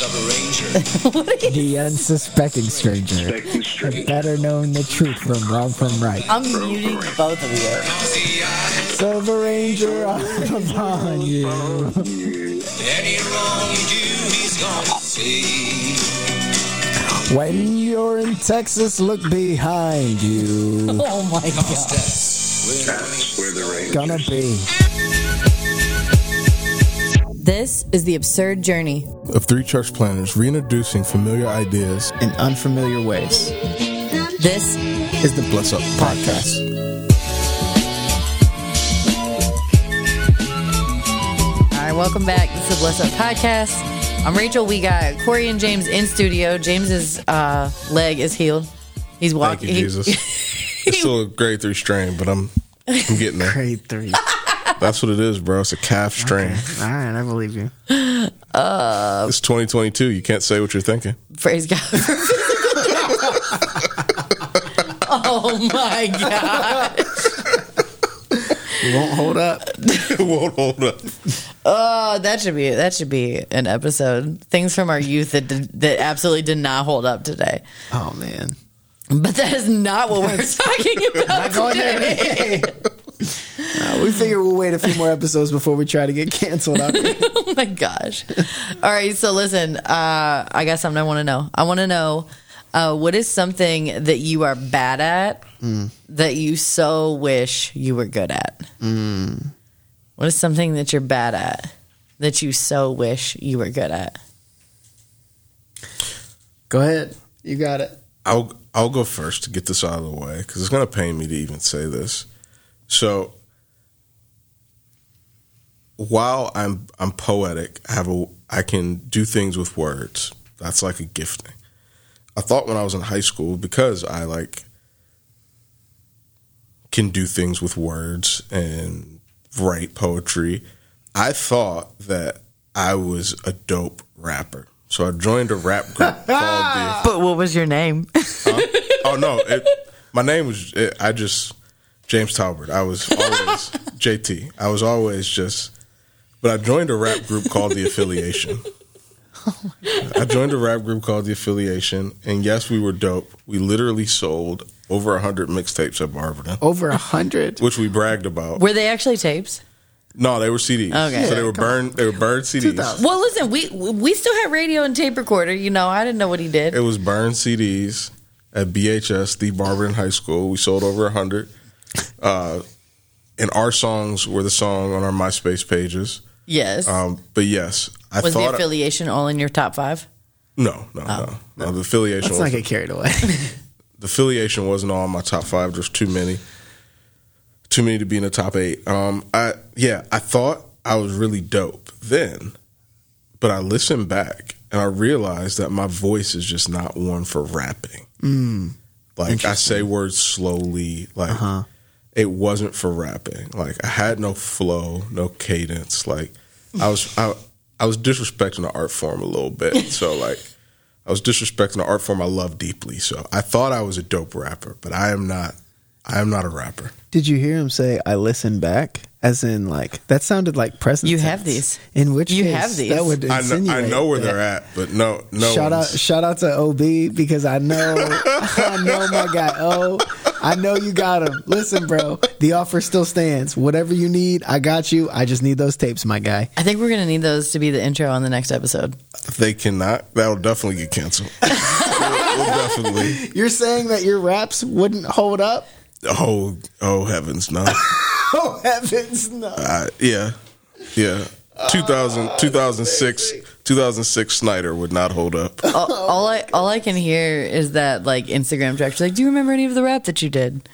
The unsuspecting stranger. Suspecting stranger. Better knowing the truth from wrong from right. I'm muting both of you. Silver Ranger I'm upon you. When you're in Texas, look behind you. Oh my god. That's where the range Gonna be. This is the absurd journey. of three church planters reintroducing familiar ideas In unfamiliar ways. This is the Bless Up Podcast. All right, welcome back. This is the Bless Up Podcast. I'm Rachel. We got Corey and James in studio. James's uh, leg is healed. He's Thank walking. you, Jesus. it's still a grade three strain, but I'm I'm getting there. Grade three. That's what it is, bro. It's a calf strain. All right, I believe you. It's 2022. You can't say what you're thinking. Praise God. oh my God. You won't hold up. it won't hold up. Oh, that should be that should be an episode. Things from our youth that did, that absolutely did not hold up today. Oh man. But that is not what we're talking about going today. Uh, we figure we'll wait a few more episodes before we try to get canceled. Oh my gosh. All right, so listen, uh, I got something I want to know. I want to know uh, what is something that you are bad at that you so wish you were good at? What is something that you're bad at that you so wish you were good at? Go ahead. You got it. I'll I'll go first to get this out of the way because it's gonna pain me to even say this. So while I'm I'm poetic, I have a I can do things with words. That's like a gifting. I thought when I was in high school because I like can do things with words and write poetry. I thought that I was a dope rapper. So I joined a rap group called the But what was your name? Oh no, it, my name was it, I just James Talbert. I was always JT. I was always just. But I joined a rap group called the Affiliation. I joined a rap group called the Affiliation, and yes, we were dope. We literally sold over hundred mixtapes at Barberton, Over a hundred. which we bragged about. Were they actually tapes? No, they were CDs. Okay. so they were burned. They were burned CDs. 2000. Well, listen, we we still had radio and tape recorder. You know, I didn't know what he did. It was burned CDs at BHS, the Barberton High School. We sold over 100. Uh, and our songs were the song on our MySpace pages. Yes. Um, but yes, I was the thought. affiliation all in your top five? no, no, no, no. The affiliation, Let's not was, get carried away. the affiliation wasn't all in my top five. There's too many, too many to be in the top eight. Um, I yeah, I thought I was really dope then, but I listened back and I realized that my voice is just not one for rapping. Like I say words slowly. Like it wasn't for rapping. Like I had no flow, no cadence. Like I was I I was disrespecting the art form a little bit. So like I was disrespecting the art form I love deeply. So I thought I was a dope rapper, but I am not. I am not a rapper. Did you hear him say, "I listen back"? As in, like that sounded like present. You have these. In which You case, have these. That would I know, I know where that. they're at, but no, no. shout out, shout out to OB because I know, I know my guy. Oh, I know you got him. Listen, bro, the offer still stands. Whatever you need, I got you. I just need those tapes, my guy. I think we're going to need those to be the intro on the next episode. They cannot. That'll definitely get canceled. we'll, we'll definitely. You're saying that your raps wouldn't hold up? Oh, oh heavens, no. Oh heavens, no! Uh, yeah, yeah. 2000, 2006, 2006 Snyder would not hold up. all, all I all I can hear is that like Instagram track. She's like, "Do you remember any of the rap that you did?"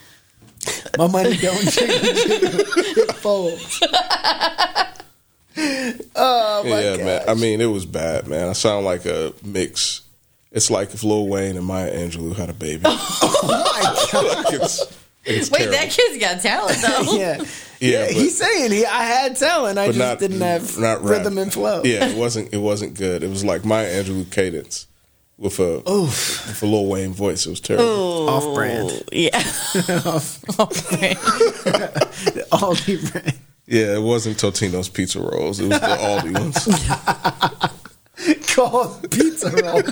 My money don't change. It folds. oh my god. yeah, god! man. I mean, it was bad, man. I sound like a mix. It's like if Lil Wayne and Maya Angelou had a baby. Oh my god! Like, it's, it's Wait, terrible. that kid's got talent though. Yeah, Yeah, yeah. but- he's saying he. I had talent. I just not- didn't have not rap. rhythm and flow. Yeah, it wasn't. It wasn't good. It was like Maya Angelou cadence with a with a Lil Wayne voice. It was terrible. Off brand. Yeah. Off brand. Aldi brand. Yeah, it wasn't Totino's pizza rolls. It was the Aldi ones. called pizza rolls.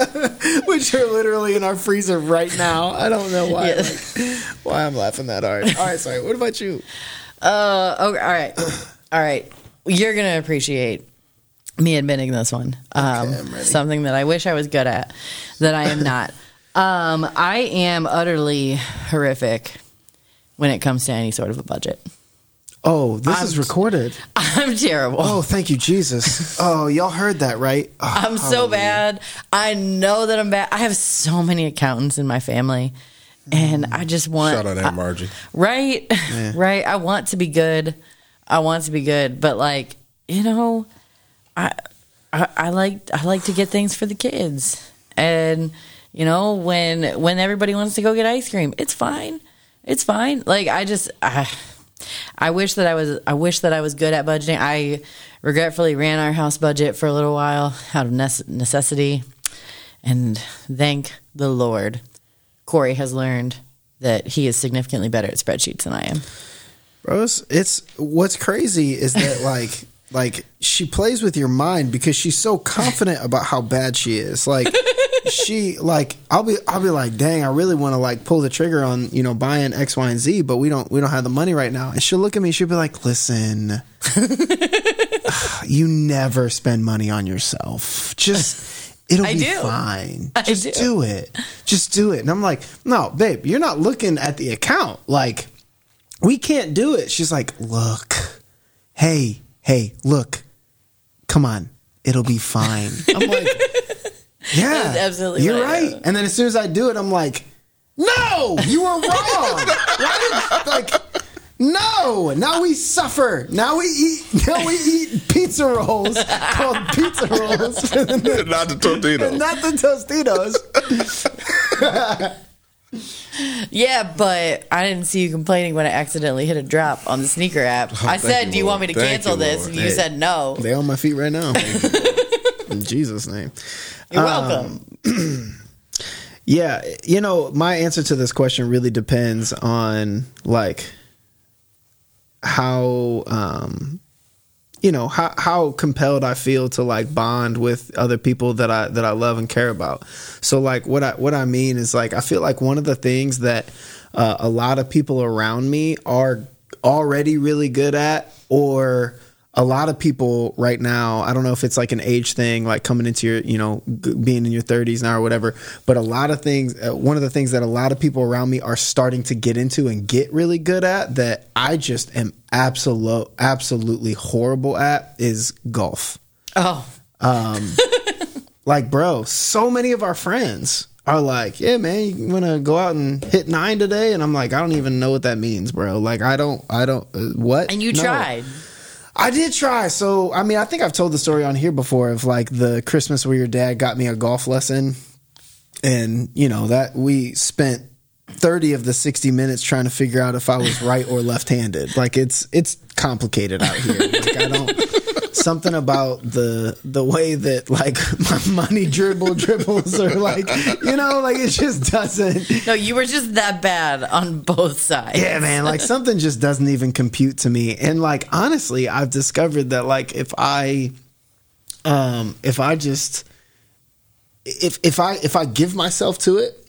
Which are literally in our freezer right now. I don't know why. Yeah. like, why I'm laughing that hard. All right, sorry. What about you? Uh, okay, all right, all right. You're gonna appreciate me admitting this one. Um, I'm something that I wish I was good at, that I am not. um, I am utterly horrific when it comes to any sort of a budget. Oh, this I'm- is recorded. I'm terrible. Oh, thank you, Jesus. Oh, y'all heard that, right? Oh, I'm so bad. I know that I'm bad. I have so many accountants in my family, and I just want Shout out Aunt Margie. right, right. I want to be good. I want to be good, but like you know, I, I I like I like to get things for the kids, and you know when when everybody wants to go get ice cream, it's fine. It's fine. Like I just I, I wish that I was I wish that I was good at budgeting. I regretfully ran our house budget for a little while out of necessity, and thank the Lord, Corey has learned that he is significantly better at spreadsheets than I am. Bros, it's what's crazy is that like like she plays with your mind because she's so confident about how bad she is. Like she like I'll be I'll be like, dang, I really want to like pull the trigger on, you know, buying X, Y, and Z, but we don't we don't have the money right now. And she'll look at me, she'll be like, Listen, you never spend money on yourself. Just it'll I be do. fine. Just do. do it. Just do it. And I'm like, no, babe, you're not looking at the account. Like we can't do it. She's like, look, hey, hey, look, come on, it'll be fine. I'm like, yeah, absolutely you're what right. Uh, and then as soon as I do it, I'm like, no, you were wrong. Why did- like, no, now we suffer. Now we eat. Now we eat pizza rolls called pizza rolls, Not the Tostitos. not the Tostitos. Yeah, but I didn't see you complaining when I accidentally hit a drop on the sneaker app. I Oh, thank said, you, "Do you want me to Thank cancel you, this?" And you Hey. said no. They on my feet right now. In Jesus' name. You're Um, welcome. Yeah, you know, my answer to this question really depends on like how um you know how how compelled I feel to like bond with other people that I that I love and care about. So like what I what I mean is like I feel like one of the things that uh, a lot of people around me are already really good at or a lot of people right now i don't know if it's like an age thing like coming into your you know being in your 30s now or whatever but a lot of things uh, one of the things that a lot of people around me are starting to get into and get really good at that i just am absolute absolutely horrible at is golf. Oh, Um, like bro so many of our friends are like yeah man you want to go out and hit nine today? And i'm like i don't even know what that means bro. Like i don't i don't uh, what? And you No. tried. I did try. So, I mean, I think I've told the story on here before of like the Christmas where your dad got me a golf lesson. And, you know, that we spent 30 of the 60 minutes trying to figure out if I was right or left-handed. Like it's it's complicated out here. Like I don't something about the the way that like my money dribble dribbles or like you know like it just doesn't No, you were just that bad on both sides. yeah, man. Like something just doesn't even compute to me. And like honestly, I've discovered that like if I um if I just if if I if I give myself to it,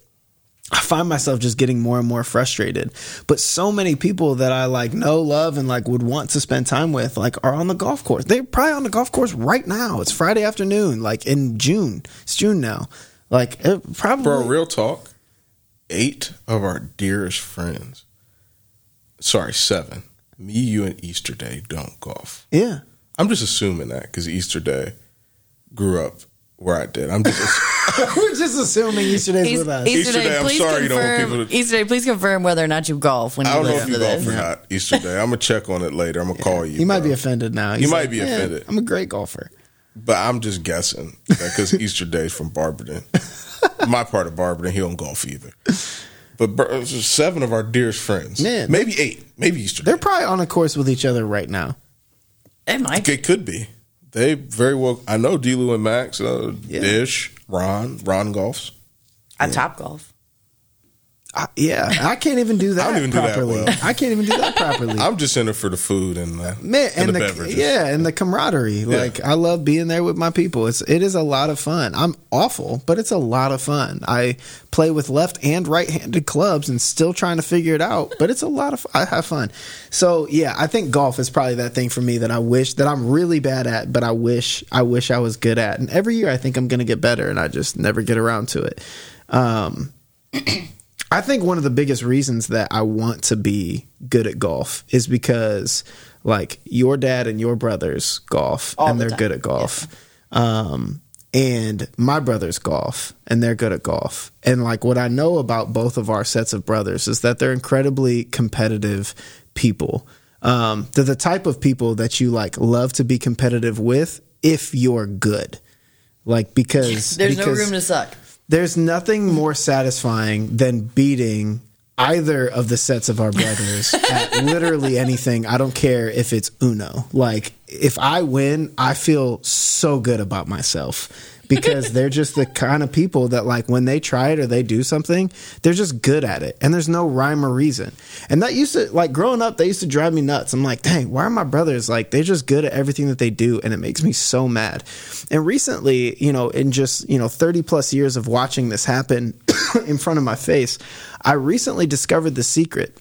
I find myself just getting more and more frustrated. But so many people that I like know, love, and like would want to spend time with, like are on the golf course. They're probably on the golf course right now. It's Friday afternoon, like in June. It's June now. Like it probably Bro, real talk. Eight of our dearest friends, sorry, seven, me, you, and Easter Day don't golf. yeah. I'm just assuming that because Easter Day grew up where I did. I'm just We're just assuming Easter day's with us. Easter, Easter Day, Day, I'm please sorry you don't want confirm. people to- Easter Day, please confirm whether or not you golf when you I don't know listen if to you golf this. or not Easter Day. I'm gonna check on it later. I'm gonna call you. He might bro. be offended now. He He's might be "Yeah, offended." I'm a great golfer. But I'm just guessing because Easter Day's from Barberton. My part of Barberton, he don't golf either. But bro, it's just seven of our dearest friends, Man, maybe eight, maybe Easter They're probably on a course with each other right now. It might. It could be. They very well. I know Delu and Max, uh, Yeah. Dish, Ron, Ron golfs. At Top Golf. I, yeah, I can't even do that don't even do that properly. well. I can't even do that properly. I'm just in it for the food and the, Man, and, and the, the, beverages. yeah, and the camaraderie. Like I love being there with my people. It's it is a lot of fun. I'm awful, but it's a lot of fun. I play with left and right-handed clubs and still trying to figure it out, but it's a lot of I have fun. So, yeah, I think golf is probably that thing for me that I wish that I'm really bad at, but I wish I wish I was good at. And every year I think I'm going to get better and I just never get around to it. Um I think one of the biggest reasons that I want to be good at golf is because like your dad and your brothers golf All and the they're time. good at golf. Um and my brothers golf and they're good at golf. And like what I know about both of our sets of brothers is that they're incredibly competitive people. Um they're the type of people that you like love to be competitive with if you're good. Like because There's no room to suck. There's nothing more satisfying than beating either of the sets of our brothers at literally anything. I don't care if it's Uno. Like, if I win, I feel so good about myself because they're just the kind of people that, like, when they try it or they do something, they're just good at it. And there's no rhyme or reason. And that used to, like, growing up, they used to drive me nuts. I'm like, dang, why are my brothers like, they're just good at everything that they do. And it makes me so mad. And recently, you know, in just, you know, 30 plus years of watching this happen in front of my face, I recently discovered the secret.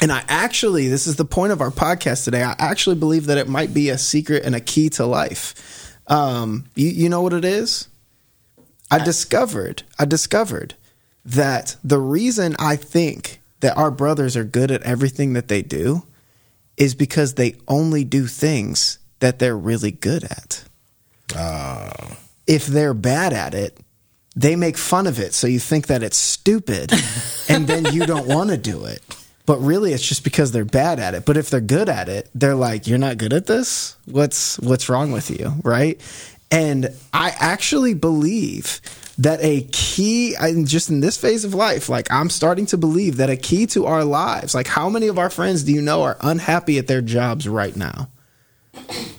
And I actually, this is the point of our podcast today. I actually believe that it might be a secret and a key to life. Um, you, you know what it is? I discovered, I discovered that the reason I think that our brothers are good at everything that they do is because they only do things that they're really good at. If they're bad at it, they make fun of it so you think that it's stupid and then you don't want to do it. But really it's just because they're bad at it. But if they're good at it, they're like, "You're not good at this? What's what's wrong with you?" right? And I actually believe that a key just in this phase of life, like I'm starting to believe that a key to our lives, like how many of our friends do you know are unhappy at their jobs right now?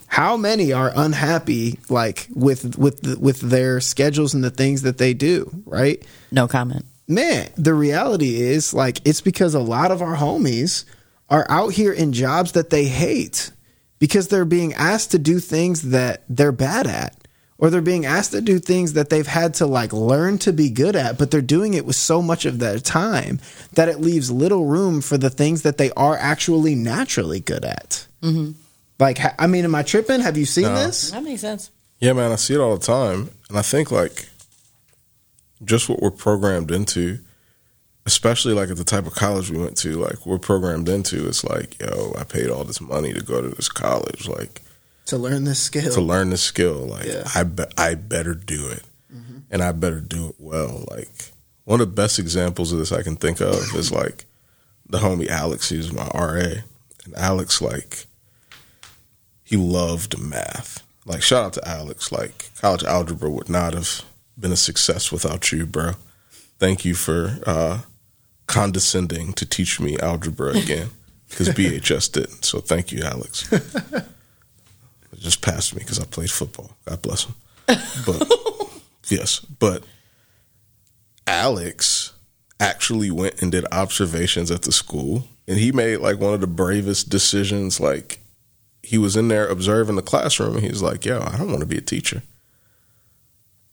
how many are unhappy like with with with their schedules and the things that they do right No comment. Man the reality is like it's because a lot of our homies are out here in jobs that they hate because they're being asked to do things that they're bad at or they're being asked to do things that they've had to like learn to be good at but they're doing it with so much of their time that it leaves little room for the things that they are actually naturally good at. Mm-hmm. Like i mean am i tripping? Have you seen No. this? That makes sense. Yeah, man, I see it all the time, and I think like just what we're programmed into, especially like at the type of college we went to, like we're programmed into. It's like, yo, I paid all this money to go to this college, like to learn this skill to learn this skill. Like Yeah. I be- I better do it, mm-hmm. and I better do it well. Like one of the best examples of this I can think of is like the homie Alex. He's my RA, and Alex like he loved math. Like shout out to Alex. Like college algebra would not have been a success without you, bro. Thank you for uh, condescending to teach me algebra again because BHS didn't. So thank you, Alex. It just passed me because I played football. God bless him. But yes, but Alex actually went and did observations at the school, and he made like one of the bravest decisions. Like he was in there observing the classroom, and he's like, "Yo, I don't want to be a teacher.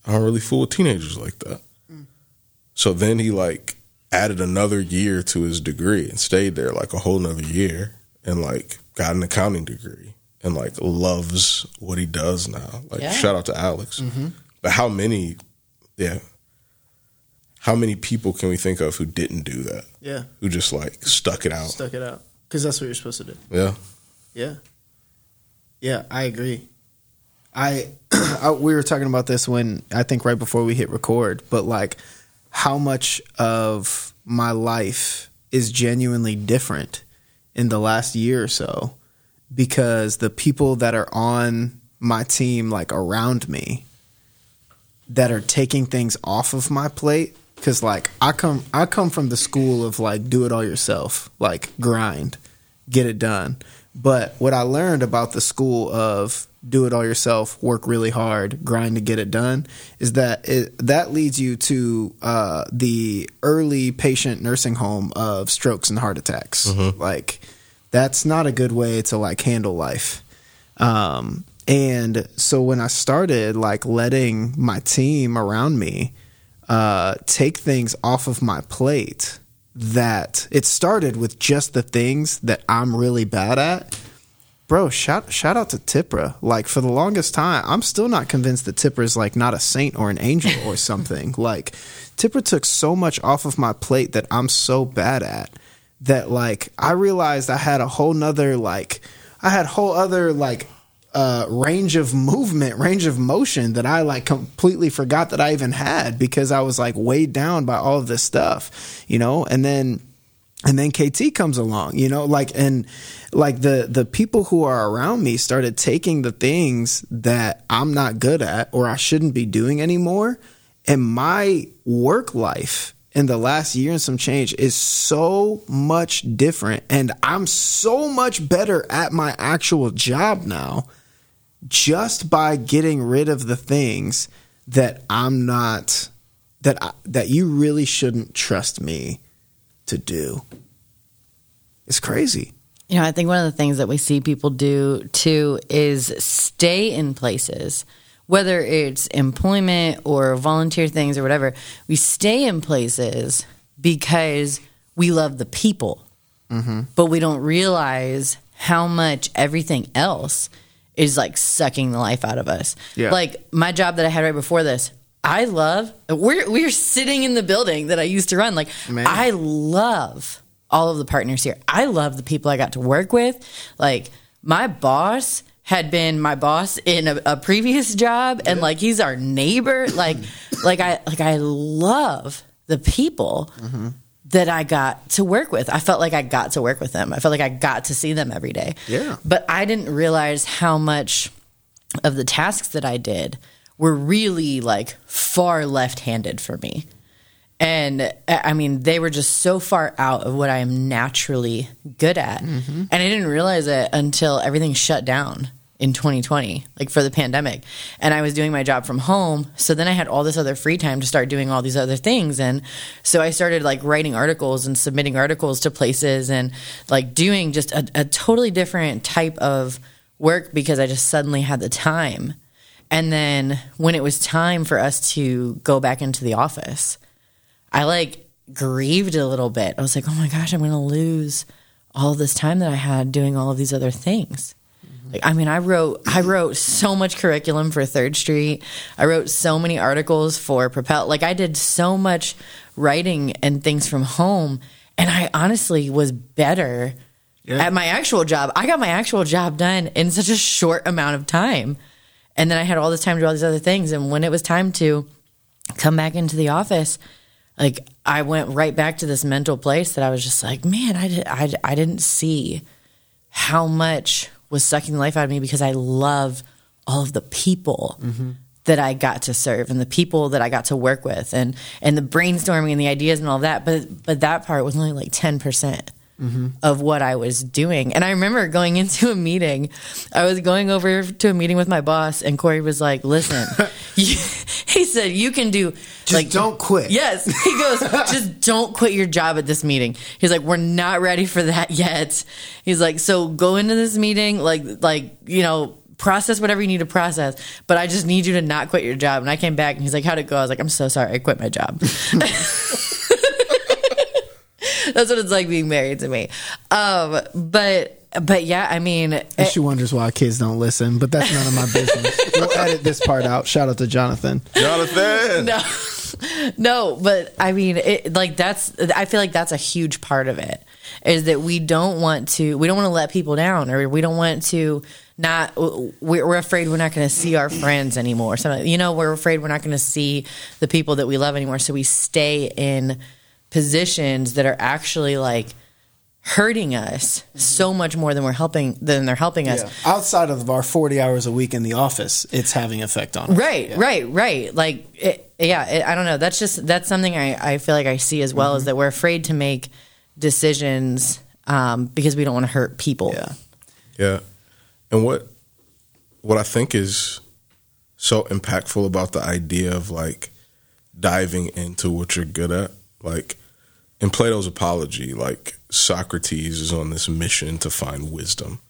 I don't really fool with teenagers like that." So then he like added another year to his degree and stayed there like a whole nother year and like got an accounting degree and like loves what he does now. Like Yeah. shout out to Alex. Mm-hmm. But how many yeah. How many people can we think of who didn't do that? yeah Who just like stuck it out? stuck it out because that's what you're supposed to do Yeah. Yeah. Yeah, I agree. I, I we were talking about this when I think right before we hit record, but like how much of my life is genuinely different in the last year or so because the people that are on my team like around me that are taking things off of my plate cuz like I come I come from the school of like do it all yourself, like grind, get it done. But what I learned about the school of do it all yourself, work really hard, grind to get it done, is that it, that leads you to uh, the early patient nursing home of strokes and heart attacks. Like that's not a good way to like handle life. Um, and so when I started like letting my team around me uh, take things off of my plate, that it started with just the things that I'm really bad at. Bro, shout shout out to Tipra. Like for the longest time, I'm still not convinced that Tipra is like not a saint or an angel or something. like Tipra took so much off of my plate that I'm so bad at that like I realized I had a whole nother like I had whole other like uh range of movement, range of motion that I like completely forgot that I even had because I was like weighed down by all of this stuff, you know? And then and then KT comes along, you know, like and like the the people who are around me started taking the things that I'm not good at or I shouldn't be doing anymore. And my work life in the last year and some change is so much different. And I'm so much better at my actual job now just by getting rid of the things that I'm not that I, that you really shouldn't trust me to do. It's crazy. You know, I think one of the things that we see people do too is stay in places, whether it's employment or volunteer things or whatever. We stay in places because we love the people, mm-hmm. but we don't realize how much everything else is like sucking the life out of us. Yeah. Like my job that I had right before this, I love. We're we're sitting in the building that I used to run. Like Man. I love all of the partners here. I love the people I got to work with. Like my boss had been my boss in a, a previous job, and like he's our neighbor. Like like I like I love the people mm-hmm. that I got to work with. I felt like I got to work with them. I felt like I got to see them every day. Yeah. But I didn't realize how much of the tasks that I did were really like far left handed for me. And I mean, they were just so far out of what I am naturally good at. Mm-hmm. And I didn't realize it until everything shut down in 2020, like for the pandemic. And I was doing my job from home. So then I had all this other free time to start doing all these other things. And so I started like writing articles and submitting articles to places and like doing just a, a totally different type of work because I just suddenly had the time. And then when it was time for us to go back into the office, I like grieved a little bit. I was like, oh my gosh, I'm going to lose all this time that I had doing all of these other things. Mm-hmm. Like, I mean, I wrote I wrote so much curriculum for Third Street. I wrote so many articles for Propel. Like I did so much writing and things from home, and I honestly was better at my actual job. I got my actual job done in such a short amount of time, and then I had all this time to do all these other things. And when it was time to come back into the office, like I went right back to this mental place that I was just like, man, I, did, I, I didn't see how much was sucking the life out of me because I love all of the people mm-hmm. that I got to serve and the people that I got to work with and, and the brainstorming and the ideas and all that. But, but that part was only like 10% mm-hmm. of what I was doing. And I remember going into a meeting. I was going over to a meeting with my boss, and Corey was like, "Listen," he said, "You can do just like don't quit." Yes, he goes, "Just don't quit your job at this meeting." He's like, "We're not ready for that yet." He's like, "So go into this meeting like like you know." process whatever you need to process, but I just need you to not quit your job. And I came back and he's like, How'd it go? I was like, I'm so sorry. I quit my job. That's what it's like being married to me. Um, but, but yeah, I mean, And she wonders why kids don't listen, but that's none of my business. we'll edit this part out. Shout out to Jonathan. Jonathan. no, no, but I mean, it, like that's. I feel like that's a huge part of it is that we don't want to. We don't want to let people down, or we don't want to not. We're, we're afraid we're not going to see our friends anymore. So you know, we're afraid we're not going to see the people that we love anymore. So we stay in positions that are actually like hurting us so much more than we're helping than they're helping us. Outside of our 40 hours a week in the office, it's having effect on us. Right, right, right. Like, it, yeah, it, I don't know. That's just that's something I, I feel like I see as well is that we're afraid to make decisions um, because we don't want to hurt people. Yeah. Yeah. And what what I think is so impactful about the idea of like diving into what you're good at, like in Plato's Apology, like Socrates is on this mission to find wisdom.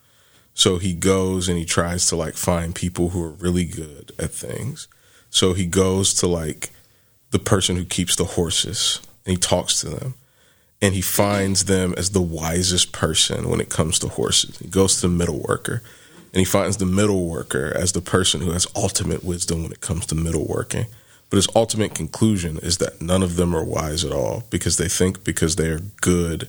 So he goes and he tries to like find people who are really good at things. So he goes to like the person who keeps the horses and he talks to them and he finds them as the wisest person when it comes to horses. He goes to the metal worker and he finds the metal worker as the person who has ultimate wisdom when it comes to metal working. But his ultimate conclusion is that none of them are wise at all because they think because they are good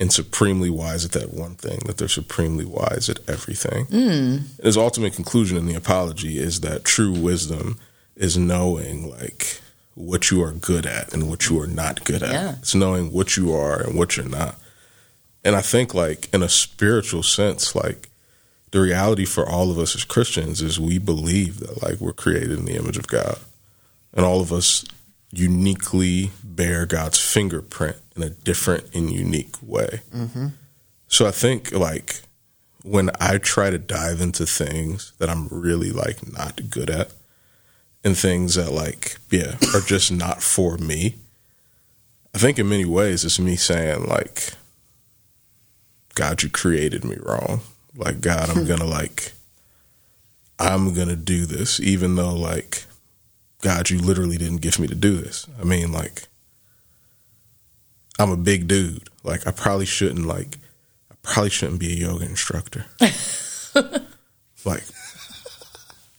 and supremely wise at that one thing that they're supremely wise at everything. Mm. His ultimate conclusion in the apology is that true wisdom is knowing like what you are good at and what you are not good at. Yeah. It's knowing what you are and what you're not. And I think like in a spiritual sense, like the reality for all of us as Christians is we believe that like we're created in the image of God. And all of us uniquely bear God's fingerprint in a different and unique way. Mm-hmm. So I think like when I try to dive into things that I'm really like not good at and things that like yeah are just not for me, I think in many ways it's me saying like God you created me wrong. Like God I'm going to like I'm going to do this even though like God you literally didn't gift me to do this. I mean like I'm a big dude. Like I probably shouldn't like I probably shouldn't be a yoga instructor. like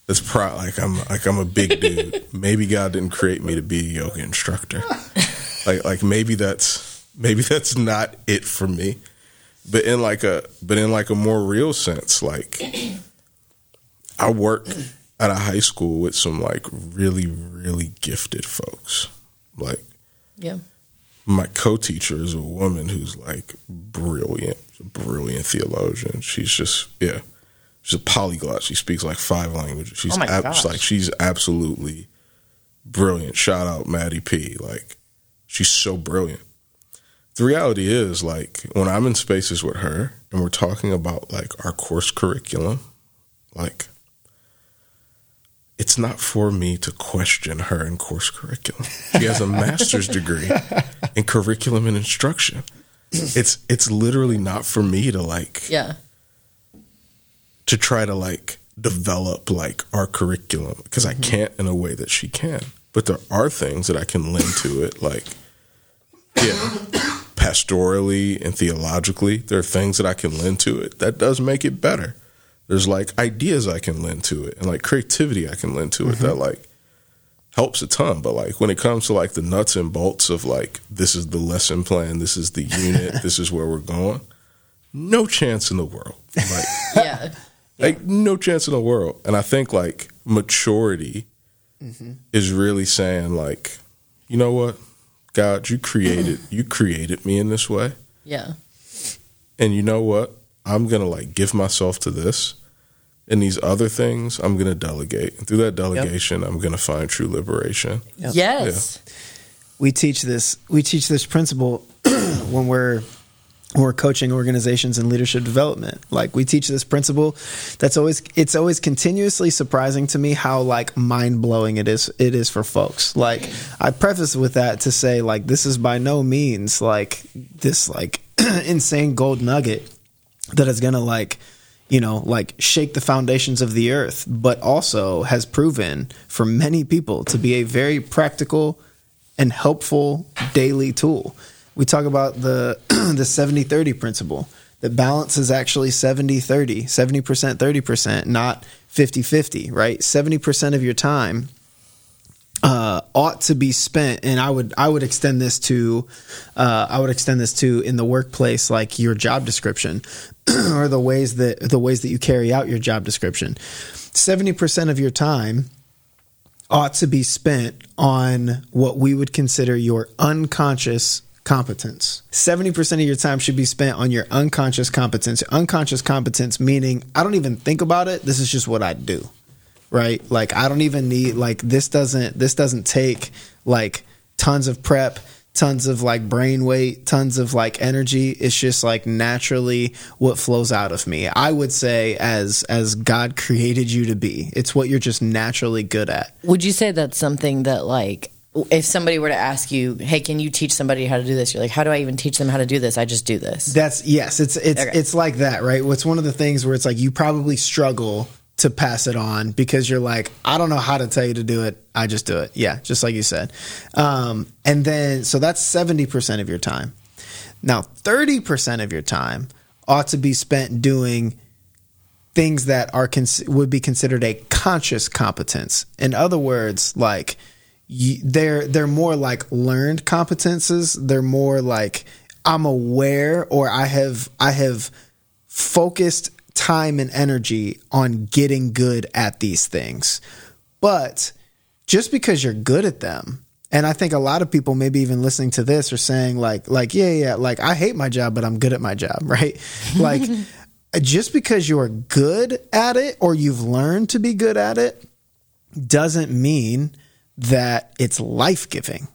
it's pro like I'm like I'm a big dude. Maybe God didn't create me to be a yoga instructor. Like like maybe that's maybe that's not it for me. But in like a but in like a more real sense, like I work at a high school with some like really really gifted folks. Like Yeah. my co-teacher is a woman who's like brilliant, a brilliant theologian. She's just yeah, she's a polyglot. She speaks like five languages. She's Oh ab- like she's absolutely brilliant. Shout out Maddie P. Like she's so brilliant. The reality is like when I'm in spaces with her and we're talking about like our course curriculum, like it's not for me to question her in course curriculum. She has a master's degree in curriculum and instruction. It's it's literally not for me to like Yeah. to try to like develop like our curriculum because I mm-hmm. can't in a way that she can. But there are things that I can lend to it, like yeah, pastorally and theologically. There are things that I can lend to it that does make it better. There's like ideas I can lend to it and like creativity I can lend to it mm-hmm. that like helps a ton. But like when it comes to like the nuts and bolts of like this is the lesson plan, this is the unit, this is where we're going, no chance in the world. Like Yeah. like no chance in the world. And I think like maturity mm-hmm. is really saying like, you know what, God, you created you created me in this way, Yeah. and you know what, I'm gonna like give myself to this, and these other things I'm gonna delegate. And through that delegation, I'm gonna find true liberation. Yep. Yes. we teach this we teach this principle when we're when we're coaching organizations in leadership development like we teach this principle that's always it's always continuously surprising to me how like mind-blowing it is it is for folks like i preface with that to say like this is by no means like this like insane gold nugget that is gonna like you know like shake the foundations of the earth but also has proven for many people to be a very practical and helpful daily tool. We talk about the the 70-30 principle that balance is actually 70-30 70% 30% not 50-50 right? 70% of your time uh, ought to be spent, and I would I would extend this to uh, I would extend this to in the workplace, like your job description, or the ways that the ways that you carry out your job description. Seventy percent of your time ought to be spent on what we would consider your unconscious competence. 70% of your time should be spent on your unconscious competence. Unconscious competence meaning I don't even think about it, this is just what I do right like i don't even need like this doesn't this doesn't take like tons of prep tons of like brain weight, tons of like energy. It's just like naturally what flows out of me. I would say as as God created you to be. It's what you're just naturally good at. Would you say that's something that like if somebody were to ask you, "Hey, can you teach somebody how to do this?" You're like, "How do I even teach them how to do this? I just do this." That's yes, it's it's Okay. it's like that, right? It's one of the things where it's like you probably struggle to pass it on because you're like, I don't know how to tell you to do it. I just do it. Yeah, just like you said. Um, and then so that's seventy percent of your time. Now thirty percent of your time ought to be spent doing things that are cons- would be considered a conscious competence. In other words, like you, they're they're more like learned competences. They're more like I'm aware or I have I have focused time and energy on getting good at these things. But just because you're good at them, and I think a lot of people maybe even listening to this are saying like like yeah yeah like I hate my job but I'm good at my job, right? Like just because you're good at it or you've learned to be good at it doesn't mean that it's life-giving.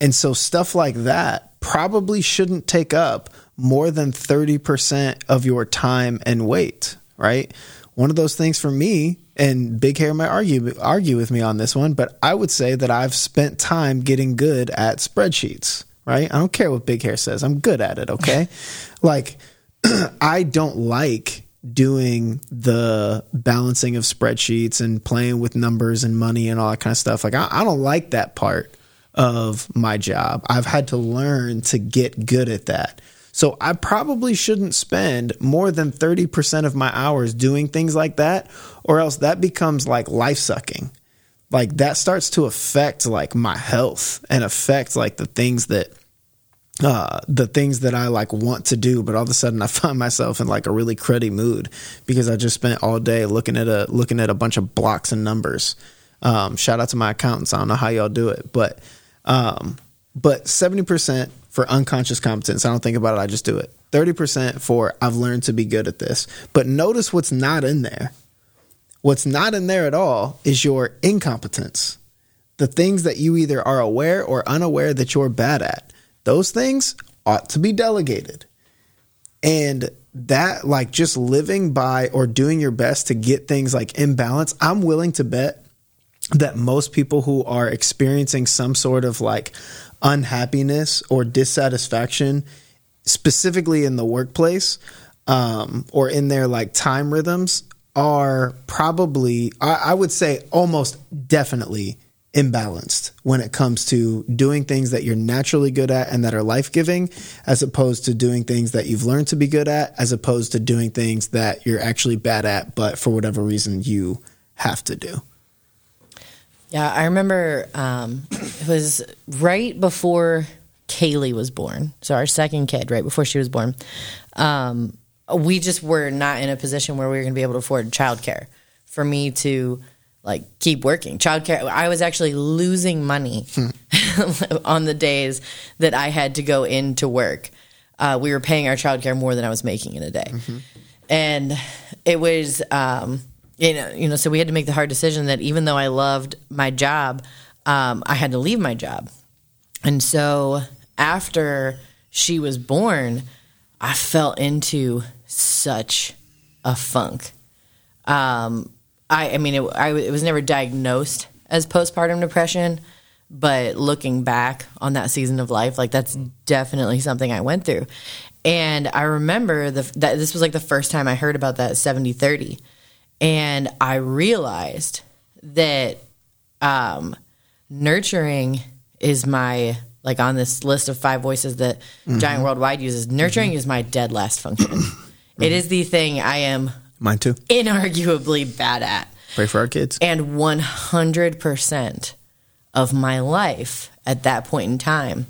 And so stuff like that probably shouldn't take up more than 30% of your time and weight, right? One of those things for me, and Big Hair might argue argue with me on this one, but I would say that I've spent time getting good at spreadsheets, right? I don't care what Big Hair says. I'm good at it, okay? like I don't like doing the balancing of spreadsheets and playing with numbers and money and all that kind of stuff. Like I, I don't like that part of my job. I've had to learn to get good at that. So I probably shouldn't spend more than 30% of my hours doing things like that or else that becomes like life sucking. Like that starts to affect like my health and affect like the things that uh, the things that I like want to do, but all of a sudden I find myself in like a really cruddy mood because I just spent all day looking at a looking at a bunch of blocks and numbers. Um, shout out to my accountants. I don't know how y'all do it, but um, but seventy percent for unconscious competence. I don't think about it. I just do it. Thirty percent for I've learned to be good at this. But notice what's not in there. What's not in there at all is your incompetence. The things that you either are aware or unaware that you're bad at. Those things ought to be delegated. And that, like, just living by or doing your best to get things like in balance, I'm willing to bet that most people who are experiencing some sort of like unhappiness or dissatisfaction, specifically in the workplace um, or in their like time rhythms, are probably, I, I would say, almost definitely imbalanced when it comes to doing things that you're naturally good at and that are life giving, as opposed to doing things that you've learned to be good at, as opposed to doing things that you're actually bad at, but for whatever reason you have to do. Yeah, I remember um, it was right before Kaylee was born. So our second kid, right before she was born. Um, we just were not in a position where we were going to be able to afford childcare for me to like keep working. Childcare. I was actually losing money on the days that I had to go into work. Uh, we were paying our childcare more than I was making in a day, and it was. Um, you know, you know, so we had to make the hard decision that even though I loved my job, um, I had to leave my job. And so after she was born, I fell into such a funk. Um, I, I mean, it, I, it was never diagnosed as postpartum depression, but looking back on that season of life, like that's definitely something I went through. And I remember the, that this was like the first time I heard about that 70 30 and I realized that um, nurturing is my like on this list of five voices that mm-hmm. Giant Worldwide uses. Nurturing mm-hmm. is my dead last function. Mm-hmm. It is the thing I am Mine too. inarguably bad at, Pray for our kids. and one hundred percent of my life at that point in time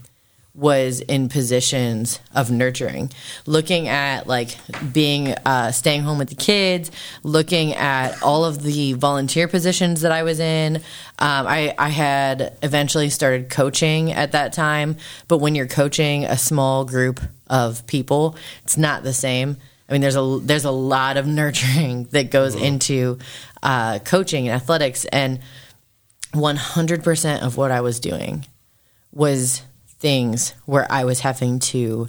was in positions of nurturing. Looking at like being uh, staying home with the kids looking at all of the volunteer positions that i was in um, I, I had eventually started coaching at that time. But when you're coaching a small group of people it's not the same. I mean there's a there's a lot of nurturing that goes into uh, coaching and athletics. And 100% of what i was doing was things where I was having to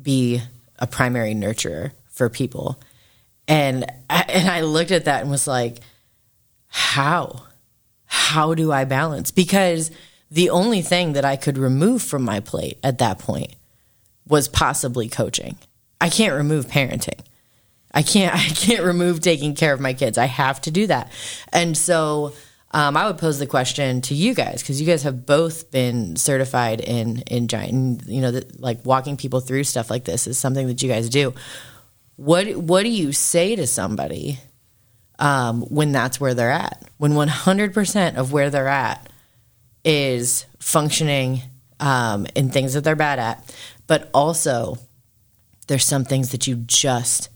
be a primary nurturer for people. And I, and I looked at that and was like, how? How do I balance? Because the only thing that I could remove from my plate at that point was possibly coaching. I can't remove parenting. I can't I can't remove taking care of my kids. I have to do that. And so um, I would pose the question to you guys because you guys have both been certified in in giant. You know, that, like walking people through stuff like this is something that you guys do. What what do you say to somebody um, when that's where they're at? When one hundred percent of where they're at is functioning um, in things that they're bad at, but also there's some things that you just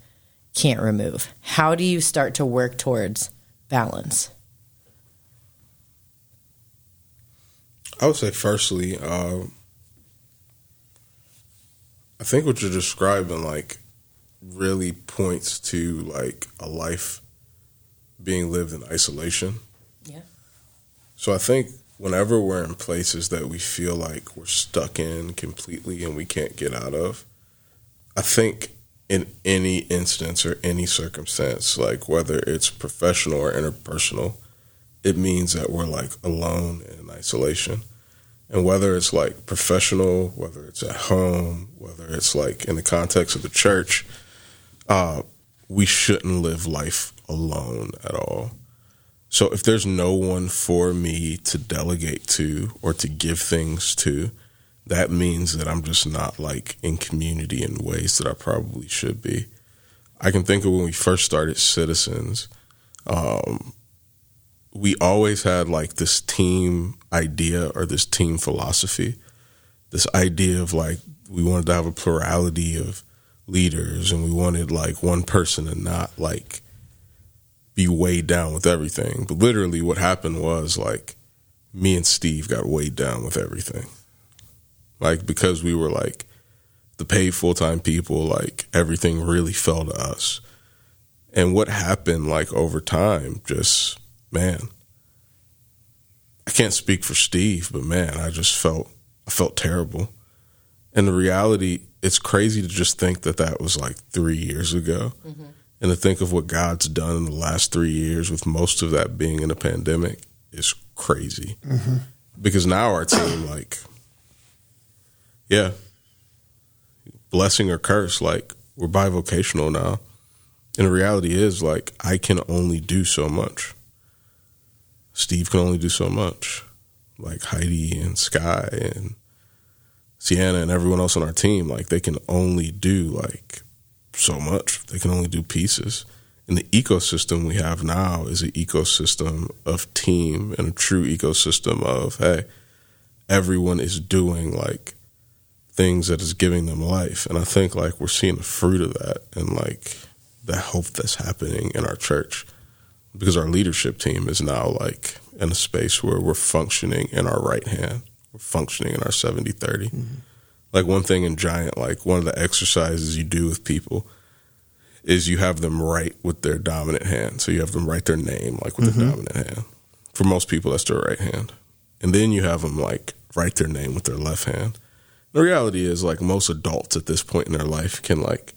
can't remove. How do you start to work towards balance? I would say, firstly, um, I think what you're describing, like, really points to like a life being lived in isolation. Yeah. So I think whenever we're in places that we feel like we're stuck in completely and we can't get out of, I think in any instance or any circumstance, like whether it's professional or interpersonal, it means that we're like alone in isolation. And whether it's like professional, whether it's at home, whether it's like in the context of the church, uh, we shouldn't live life alone at all. So if there's no one for me to delegate to or to give things to, that means that I'm just not like in community in ways that I probably should be. I can think of when we first started Citizens, um, we always had like this team idea or this team philosophy, this idea of like we wanted to have a plurality of leaders and we wanted like one person to not like be weighed down with everything. But literally what happened was like me and Steve got weighed down with everything. Like because we were like the paid full time people, like everything really fell to us. And what happened like over time, just man, I can't speak for Steve, but man, I just felt I felt terrible. And the reality, it's crazy to just think that that was like three years ago, mm-hmm. and to think of what God's done in the last three years, with most of that being in a pandemic, is crazy. Mm-hmm. Because now our team, like, yeah, blessing or curse, like we're bivocational now. And the reality is, like, I can only do so much. Steve can only do so much. Like Heidi and Sky and Sienna and everyone else on our team, like they can only do like so much. They can only do pieces. And the ecosystem we have now is an ecosystem of team and a true ecosystem of hey, everyone is doing like things that is giving them life. And I think like we're seeing the fruit of that and like the hope that's happening in our church because our leadership team is now like in a space where we're functioning in our right hand. We're functioning in our 70 30. Mm-hmm. Like one thing in Giant, like one of the exercises you do with people is you have them write with their dominant hand. So you have them write their name like with mm-hmm. their dominant hand. For most people, that's their right hand. And then you have them like write their name with their left hand. The reality is, like most adults at this point in their life can like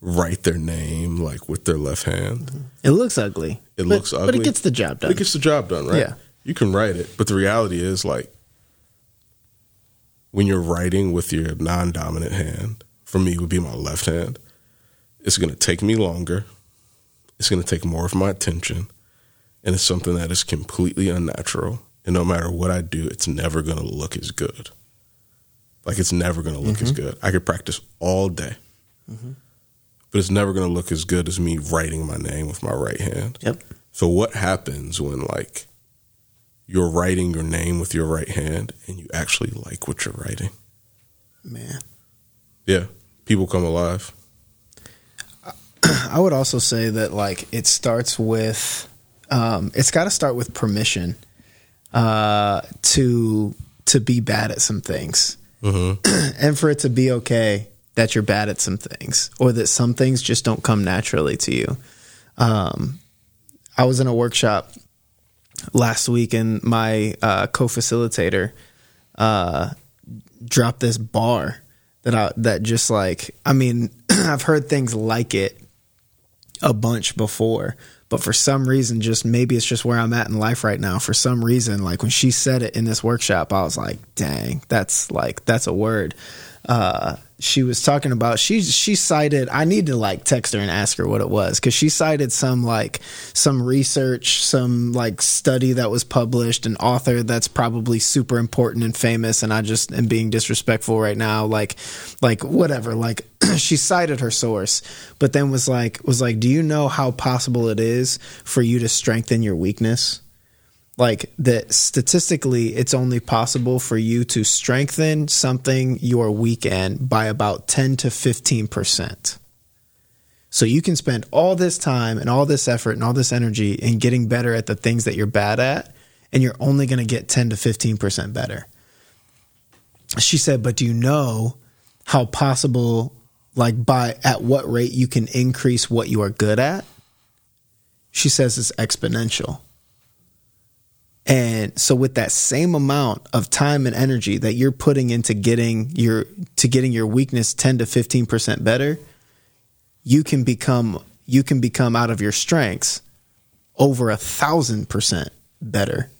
write their name like with their left hand. It looks ugly. It but, looks ugly, but it gets the job done. It gets the job done, right? Yeah. You can write it, but the reality is like when you're writing with your non-dominant hand, for me would be my left hand. It's going to take me longer. It's going to take more of my attention, and it's something that is completely unnatural. And no matter what I do, it's never going to look as good. Like it's never going to look mm-hmm. as good. I could practice all day. Mm-hmm but it's never going to look as good as me writing my name with my right hand. Yep. So what happens when like you're writing your name with your right hand and you actually like what you're writing? Man. Yeah, people come alive. I would also say that like it starts with um, it's got to start with permission uh, to to be bad at some things, mm-hmm. and for it to be okay that you're bad at some things or that some things just don't come naturally to you. Um, I was in a workshop last week and my uh, co-facilitator uh, drop this bar that I that just like I mean I've heard things like it a bunch before, but for some reason, just maybe it's just where I'm at in life right now. For some reason, like when she said it in this workshop, I was like, "Dang, that's like that's a word." Uh, she was talking about she she cited I need to like text her and ask her what it was because she cited some like some research some like study that was published an author that's probably super important and famous and I just am being disrespectful right now like like whatever like she cited her source but then was like was like do you know how possible it is for you to strengthen your weakness like that statistically it's only possible for you to strengthen something you're weak in by about 10 to 15%. So you can spend all this time and all this effort and all this energy in getting better at the things that you're bad at and you're only going to get 10 to 15% better. She said, "But do you know how possible like by at what rate you can increase what you are good at?" She says it's exponential. And so with that same amount of time and energy that you're putting into getting your to getting your weakness 10 to 15% better, you can become you can become out of your strengths over a thousand percent better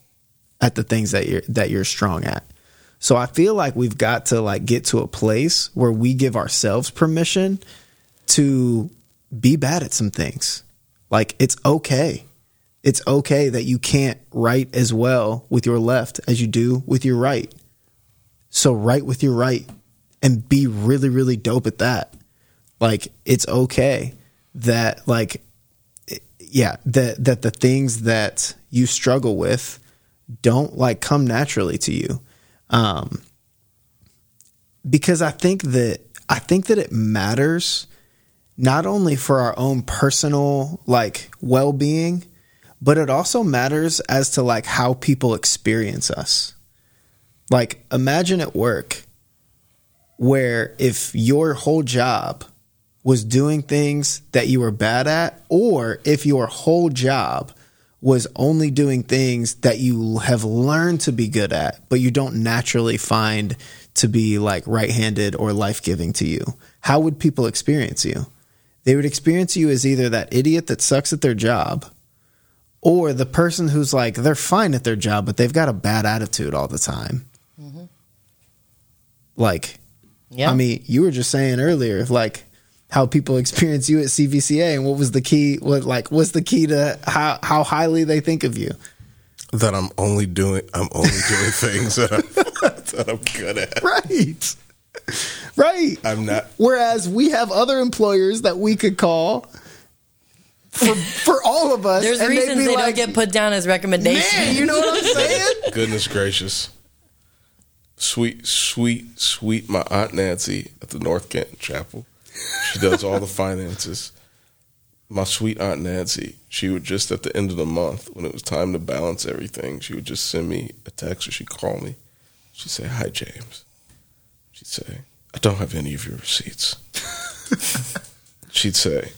at the things that you're that you're strong at. So I feel like we've got to like get to a place where we give ourselves permission to be bad at some things. Like it's okay it's okay that you can't write as well with your left as you do with your right. So write with your right and be really, really dope at that. Like it's okay that like yeah, that that the things that you struggle with don't like come naturally to you. Um because I think that I think that it matters not only for our own personal like well-being but it also matters as to like how people experience us. Like imagine at work where if your whole job was doing things that you were bad at or if your whole job was only doing things that you have learned to be good at but you don't naturally find to be like right-handed or life-giving to you how would people experience you they would experience you as either that idiot that sucks at their job or the person who's like they're fine at their job but they've got a bad attitude all the time. Mm-hmm. like yeah. I mean you were just saying earlier like how people experience you at cvca and what was the key what like what's the key to how how highly they think of you? That i'm only doing i'm only doing things that i'm, that I'm good at. Right. Right. I'm not whereas we have other employers that we could call for for all of us. There's reasons they like, don't get put down as recommendations. Man, you know what I'm saying? Goodness gracious. Sweet, sweet, sweet my Aunt Nancy at the North Canton Chapel. She does all the finances. My sweet Aunt Nancy, she would just at the end of the month, when it was time to balance everything, she would just send me a text or she'd call me. She'd say, Hi, James. She'd say, I don't have any of your receipts. She'd say,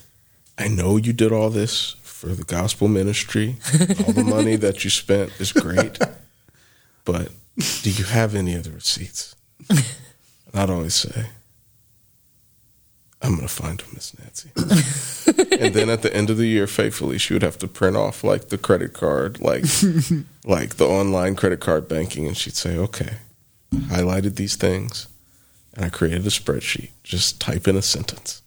I know you did all this for the gospel ministry. all the money that you spent is great. But do you have any of the receipts? And I'd always say, I'm going to find them, Miss Nancy. and then at the end of the year, faithfully, she would have to print off like the credit card, like like the online credit card banking, and she'd say, "Okay, highlighted these things, and I created a spreadsheet. Just type in a sentence."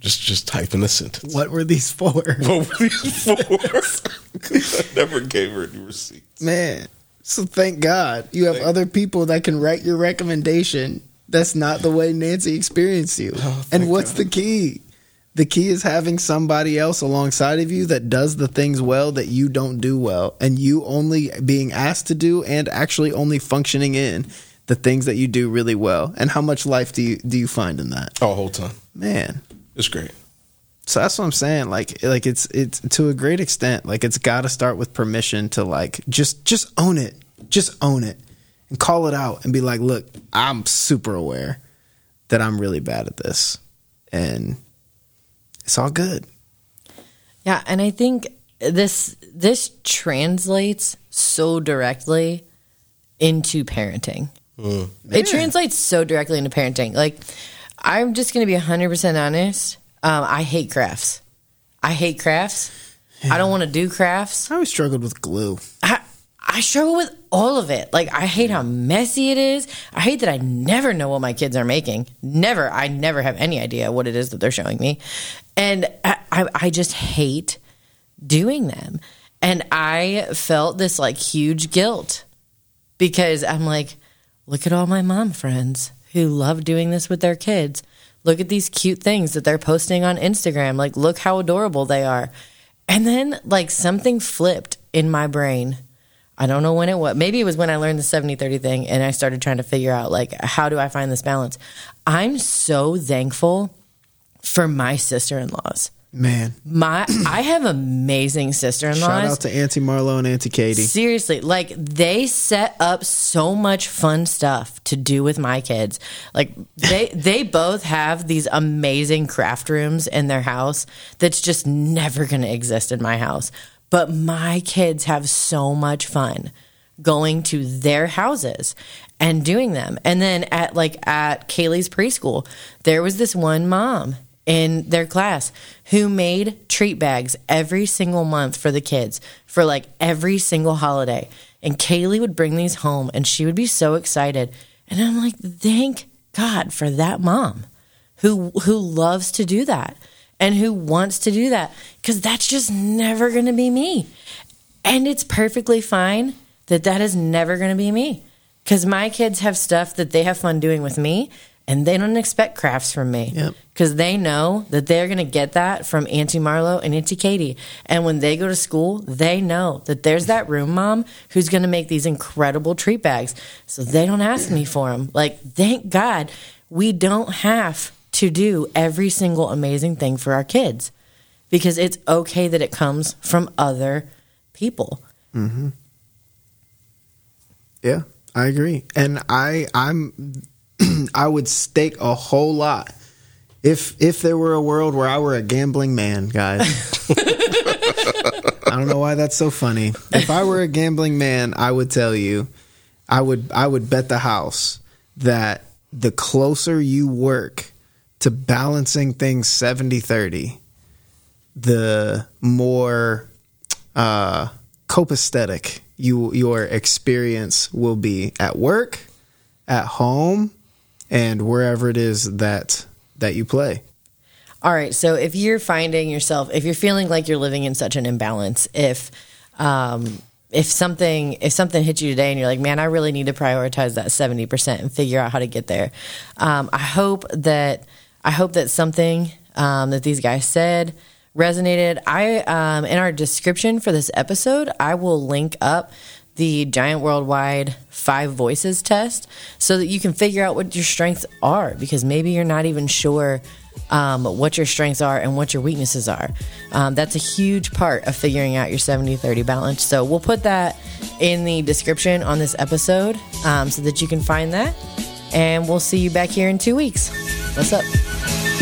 Just just type in a sentence. What were these for? What were these for? I never gave her any receipts. Man. So thank God you have thank other people that can write your recommendation. That's not the way Nancy experienced you. Oh, and what's God. the key? The key is having somebody else alongside of you that does the things well that you don't do well, and you only being asked to do and actually only functioning in the things that you do really well. And how much life do you do you find in that? Oh, whole time, man. It's great. So that's what I'm saying. Like, like it's it's to a great extent. Like, it's got to start with permission to like just just own it, just own it, and call it out, and be like, look, I'm super aware that I'm really bad at this, and it's all good. Yeah, and I think this this translates so directly into parenting mm. It translates so directly into parenting. Like, I'm just going to be 100% honest. Um, I hate crafts. I hate crafts. I don't want to do crafts. I always struggled with glue. I, I struggle with all of it. Like, I hate how messy it is. I hate that I never know what my kids are making. Never. I never have any idea what it is that they're showing me. And I, I, I just hate doing them. And I felt this like huge guilt because I'm like, look at all my mom friends who love doing this with their kids. Look at these cute things that they're posting on Instagram. Like, look how adorable they are. And then, like, something flipped in my brain. I don't know when it was. Maybe it was when I learned the 70 30 thing and I started trying to figure out, like, how do I find this balance? I'm so thankful for my sister in laws. Man, My, I have amazing sister in laws. shout out to Auntie Marlo and Auntie Katie. Seriously, like they set up so much fun stuff to do with my kids. Like they they both have these amazing craft rooms in their house that's just never going to exist in my house. But my kids have so much fun going to their houses and doing them. And then at like at Kaylee's preschool, there was this one mom in their class who made treat bags every single month for the kids for like every single holiday. And Kaylee would bring these home and she would be so excited. And I'm like, thank God for that mom who who loves to do that and who wants to do that cuz that's just never going to be me. And it's perfectly fine that that is never going to be me cuz my kids have stuff that they have fun doing with me and they don't expect crafts from me Yep. because they know that they're going to get that from Auntie Marlo and Auntie Katie. And when they go to school, they know that there's that room mom who's going to make these incredible treat bags. So they don't ask me for them. Like, thank God we don't have to do every single amazing thing for our kids because it's okay that it comes from other people. Mm-hmm. Yeah, I agree. And I I'm I would stake a whole lot if if there were a world where I were a gambling man, guys. I don't know why that's so funny. If I were a gambling man, I would tell you I would I would bet the house that the closer you work to balancing things 70-30, the more uh, copacetic you your experience will be at work, at home, and wherever it is that that you play. All right. So if you're finding yourself, if you're feeling like you're living in such an imbalance, if um, if something if something hits you today and you're like, man, I really need to prioritize that seventy percent and figure out how to get there. Um, I hope that I hope that something um, that these guys said resonated. I um, in our description for this episode, I will link up the Giant Worldwide Five Voices test so that you can figure out what your strengths are because maybe you're not even sure um, what your strengths are and what your weaknesses are. Um, that's a huge part of figuring out your 70 30 balance. So we'll put that in the description on this episode um, so that you can find that. And we'll see you back here in two weeks. What's up?